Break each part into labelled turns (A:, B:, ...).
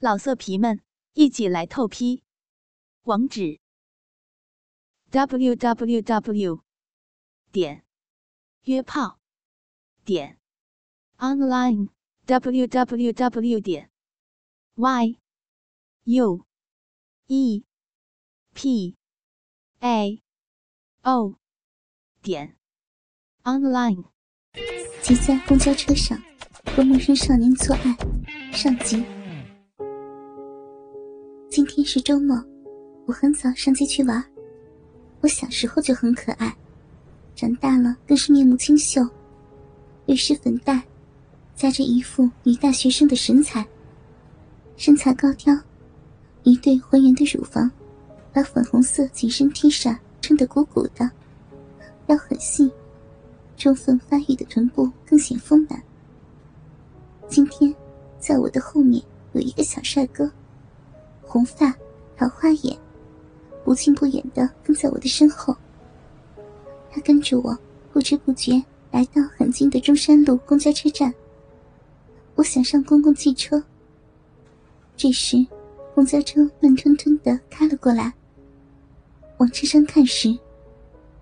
A: 老色皮们，一起来透批！网址：w w w 点约炮点 online w w w 点 y u e p a o 点 online。
B: 挤在公交车上和陌生少年做爱，上集。今天是周末，我很早上街去玩。我小时候就很可爱，长大了更是面目清秀，略施粉黛，夹着一副女大学生的神采，身材高挑，一对浑圆的乳房，把粉红色紧身 T 恤撑得鼓鼓的，腰很细，充分发育的臀部更显丰满。今天，在我的后面有一个小帅哥。红发，桃花眼，不近不远的跟在我的身后。他跟着我，不知不觉来到很近的中山路公交车站。我想上公共汽车。这时，公交车慢吞吞的开了过来。往车上看时，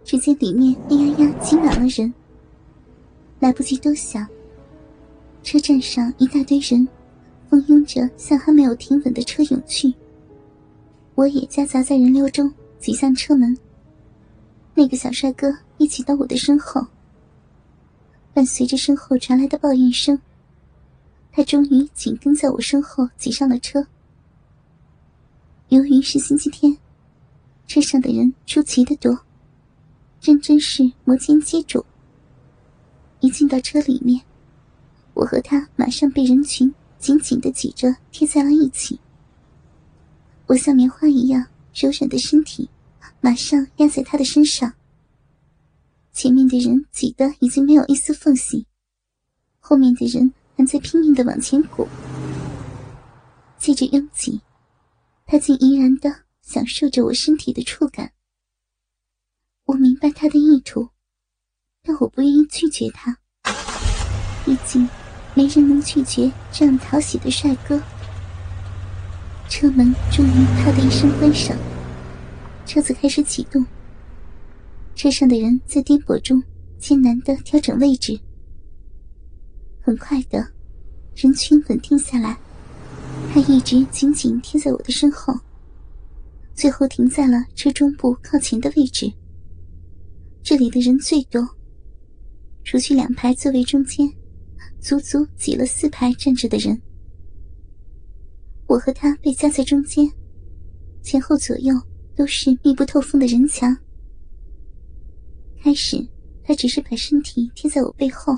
B: 只见里面黑压压挤满了人。来不及多想，车站上一大堆人。蜂拥着向还没有停稳的车涌去，我也夹杂在人流中挤向车门。那个小帅哥一起到我的身后，伴随着身后传来的抱怨声，他终于紧跟在我身后挤上了车。由于是星期天，车上的人出奇的多，真真是摩肩接踵。一进到车里面，我和他马上被人群。紧紧的挤着贴在了一起，我像棉花一样柔软的身体，马上压在他的身上。前面的人挤得已经没有一丝缝隙，后面的人还在拼命的往前鼓。借着拥挤，他竟怡然的享受着我身体的触感。我明白他的意图，但我不愿意拒绝他，毕竟。没人能拒绝这样讨喜的帅哥。车门终于“啪”的一声关上，车子开始启动。车上的人在颠簸中艰难的调整位置。很快的，人群稳定下来，他一直紧紧贴在我的身后，最后停在了车中部靠前的位置。这里的人最多，除去两排座位中间。足足挤了四排站着的人，我和他被夹在中间，前后左右都是密不透风的人墙。开始，他只是把身体贴在我背后，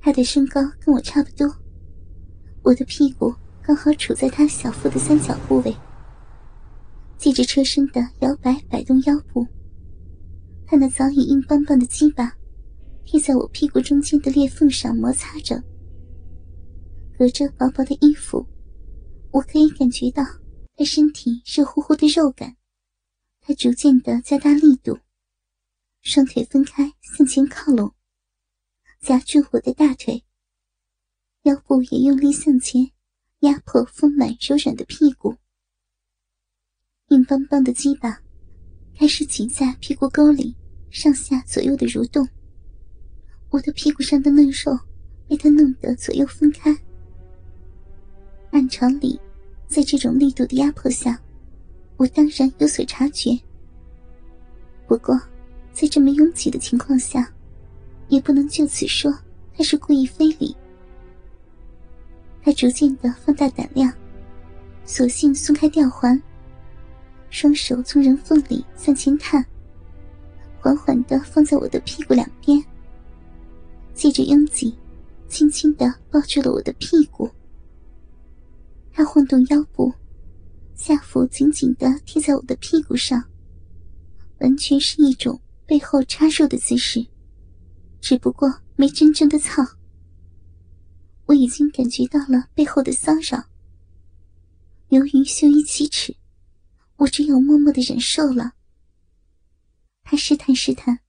B: 他的身高跟我差不多，我的屁股刚好处在他小腹的三角部位，借着车身的摇摆摆动腰部，他那早已硬邦邦的鸡巴。贴在我屁股中间的裂缝上摩擦着，隔着薄薄的衣服，我可以感觉到他身体热乎乎的肉感。他逐渐的加大力度，双腿分开向前靠拢，夹住我的大腿，腰部也用力向前压迫丰满柔软的屁股，硬邦邦的鸡巴开始挤在屁股沟里，上下左右的蠕动。我的屁股上的嫩肉被他弄得左右分开。按常理，在这种力度的压迫下，我当然有所察觉。不过，在这么拥挤的情况下，也不能就此说他是故意非礼。他逐渐的放大胆量，索性松开吊环，双手从人缝里向前探，缓缓的放在我的屁股两边。借着拥挤，轻轻的抱住了我的屁股。他晃动腰部，下腹紧紧的贴在我的屁股上，完全是一种背后插入的姿势，只不过没真正的操。我已经感觉到了背后的骚扰。由于羞于启齿，我只有默默的忍受了。他试探试探，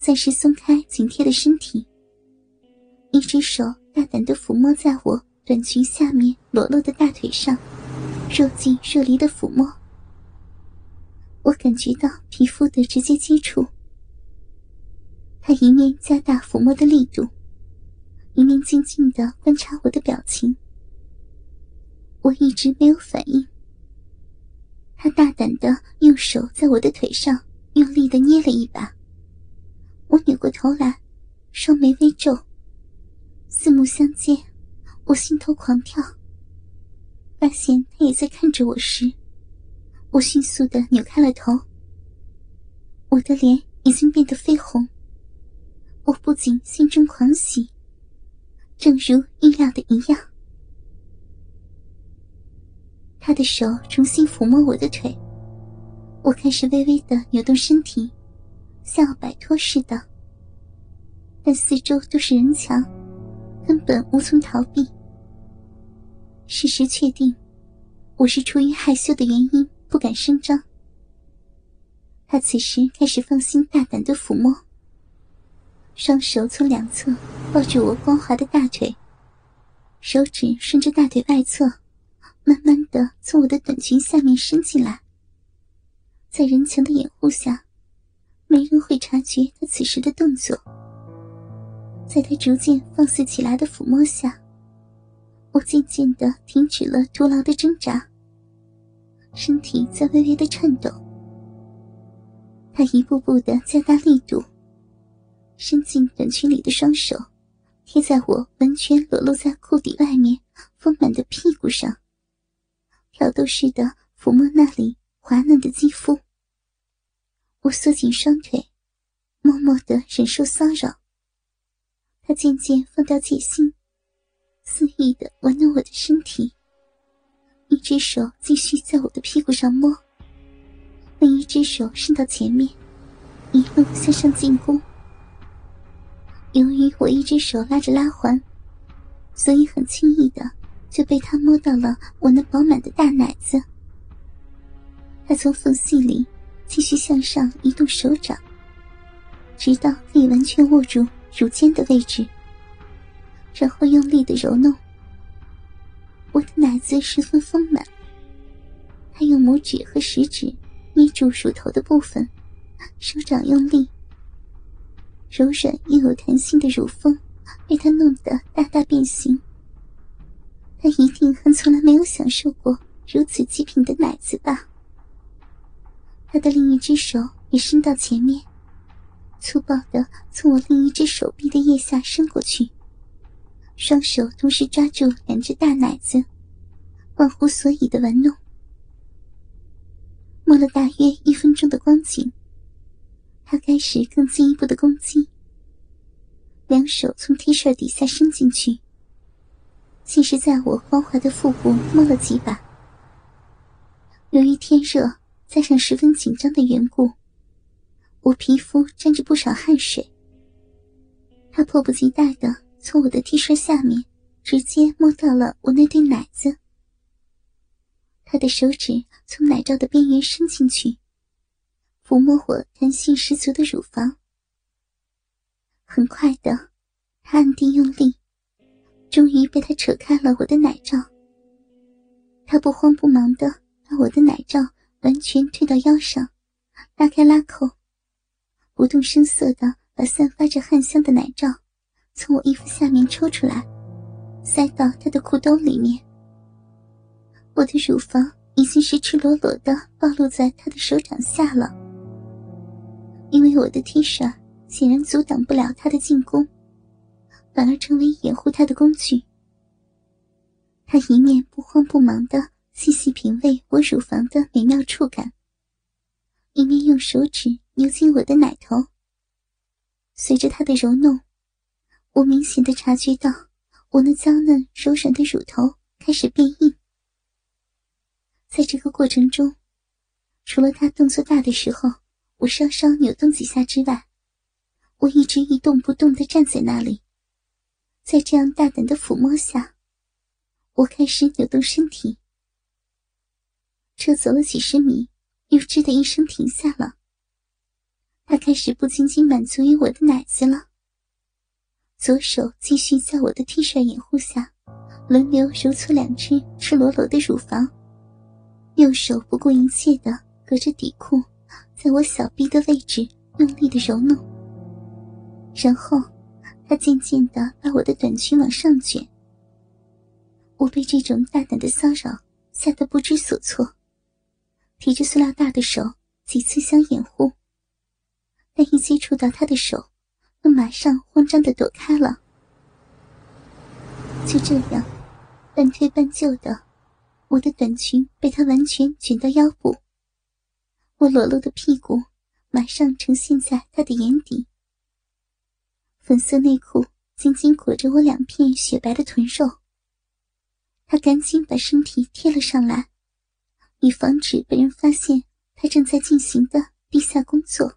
B: 暂时松开紧贴的身体。一只手大胆的抚摸在我短裙下面裸露的大腿上，若即若离的抚摸。我感觉到皮肤的直接接触。他一面加大抚摸的力度，一面静静的观察我的表情。我一直没有反应。他大胆的用手在我的腿上用力的捏了一把。我扭过头来，双眉微皱。四目相接，我心头狂跳。发现他也在看着我时，我迅速的扭开了头。我的脸已经变得绯红。我不仅心中狂喜，正如预料的一样，他的手重新抚摸我的腿，我开始微微的扭动身体，像要摆脱似的。但四周都是人墙。根本无从逃避。事实确定，我是出于害羞的原因不敢声张。他此时开始放心大胆的抚摸，双手从两侧抱住我光滑的大腿，手指顺着大腿外侧，慢慢的从我的短裙下面伸进来。在人墙的掩护下，没人会察觉他此时的动作。在他逐渐放肆起来的抚摸下，我渐渐的停止了徒劳的挣扎，身体在微微的颤抖。他一步步的加大力度，伸进短裙里的双手，贴在我完全裸露在裤底外面丰满的屁股上，挑逗似的抚摸那里滑嫩的肌肤。我缩紧双腿，默默的忍受骚扰。他渐渐放掉戒心，肆意的玩弄我的身体。一只手继续在我的屁股上摸，另一只手伸到前面，一路向上进攻。由于我一只手拉着拉环，所以很轻易的就被他摸到了我那饱满的大奶子。他从缝隙里继续向上移动手掌，直到可以完全握住。乳尖的位置，然后用力的揉弄。我的奶子十分丰满。他用拇指和食指捏住乳头的部分，手掌用力，柔软又有弹性的乳峰被他弄得大大变形。他一定还从来没有享受过如此极品的奶子吧？他的另一只手也伸到前面。粗暴的从我另一只手臂的腋下伸过去，双手同时抓住两只大奶子，忘乎所以的玩弄。摸了大约一分钟的光景，他开始更进一步的攻击。两手从 T 恤底下伸进去，先是在我光滑的腹部摸了几把。由于天热，加上十分紧张的缘故。我皮肤沾着不少汗水，他迫不及待的从我的 T 恤下面直接摸到了我那对奶子。他的手指从奶罩的边缘伸进去，抚摸我弹性十足的乳房。很快的，他暗地用力，终于被他扯开了我的奶罩。他不慌不忙的把我的奶罩完全推到腰上，拉开拉扣。不动声色的把散发着汗香的奶罩从我衣服下面抽出来，塞到他的裤兜里面。我的乳房已经是赤裸裸的暴露在他的手掌下了，因为我的 T 恤显然阻挡不了他的进攻，反而成为掩护他的工具。他一面不慌不忙的细细品味我乳房的美妙触感，一面用手指。扭进我的奶头，随着他的揉弄，我明显的察觉到我那娇嫩柔软的乳头开始变硬。在这个过程中，除了他动作大的时候，我稍稍扭动几下之外，我一直一动不动的站在那里。在这样大胆的抚摸下，我开始扭动身体。车走了几十米，又吱的一声停下了。他开始不仅仅满足于我的奶子了，左手继续在我的 T 恤掩护下轮流揉搓两只赤裸裸的乳房，右手不顾一切的隔着底裤，在我小臂的位置用力的揉弄。然后，他渐渐的把我的短裙往上卷。我被这种大胆的骚扰吓得不知所措，提着塑料袋的手几次想掩护，但一接触到他的手，我马上慌张的躲开了。就这样，半推半就的，我的短裙被他完全卷到腰部，我裸露的屁股马上呈现在他的眼底。粉色内裤紧紧裹着我两片雪白的臀肉，他赶紧把身体贴了上来，以防止被人发现他正在进行的地下工作。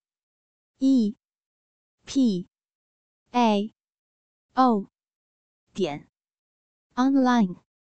A: e p a。哦，点，online。